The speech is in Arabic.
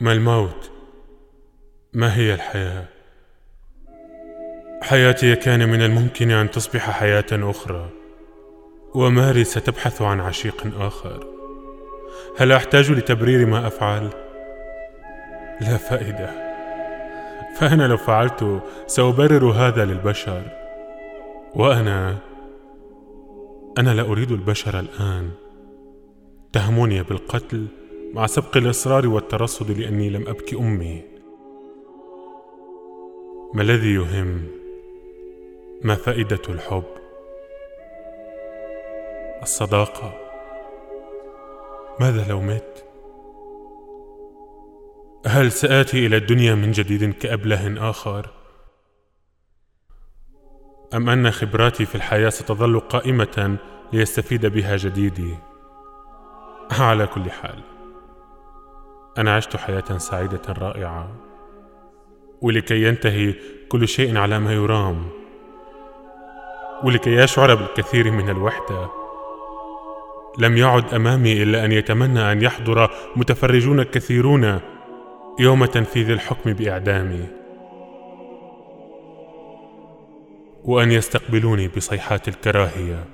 ما الموت؟ ما هي الحياة؟ حياتي كان من الممكن أن تصبح حياة أخرى وماري ستبحث عن عشيق آخر. هل أحتاج لتبرير ما أفعل؟ لا فائدة. فأنا لو فعلت سأبرر هذا للبشر. وأنا أنا لا أريد البشر الآن. اتهموني بالقتل؟ مع سبق الإصرار والترصد لأني لم أبكي أمي. ما الذي يهم؟ ما فائدة الحب؟ الصداقة. ماذا لو مت؟ هل سآتي إلى الدنيا من جديد كأبله آخر؟ أم أن خبراتي في الحياة ستظل قائمة ليستفيد بها جديدي؟ على كل حال. أنا عشت حياة سعيدة رائعة ولكي ينتهي كل شيء على ما يرام ولكي يشعر بالكثير من الوحدة. لم يعد أمامي إلا أن يتمنى أن يحضر متفرجون كثيرون يوم تنفيذ الحكم بإعدامي وأن يستقبلوني بصيحات الكراهية.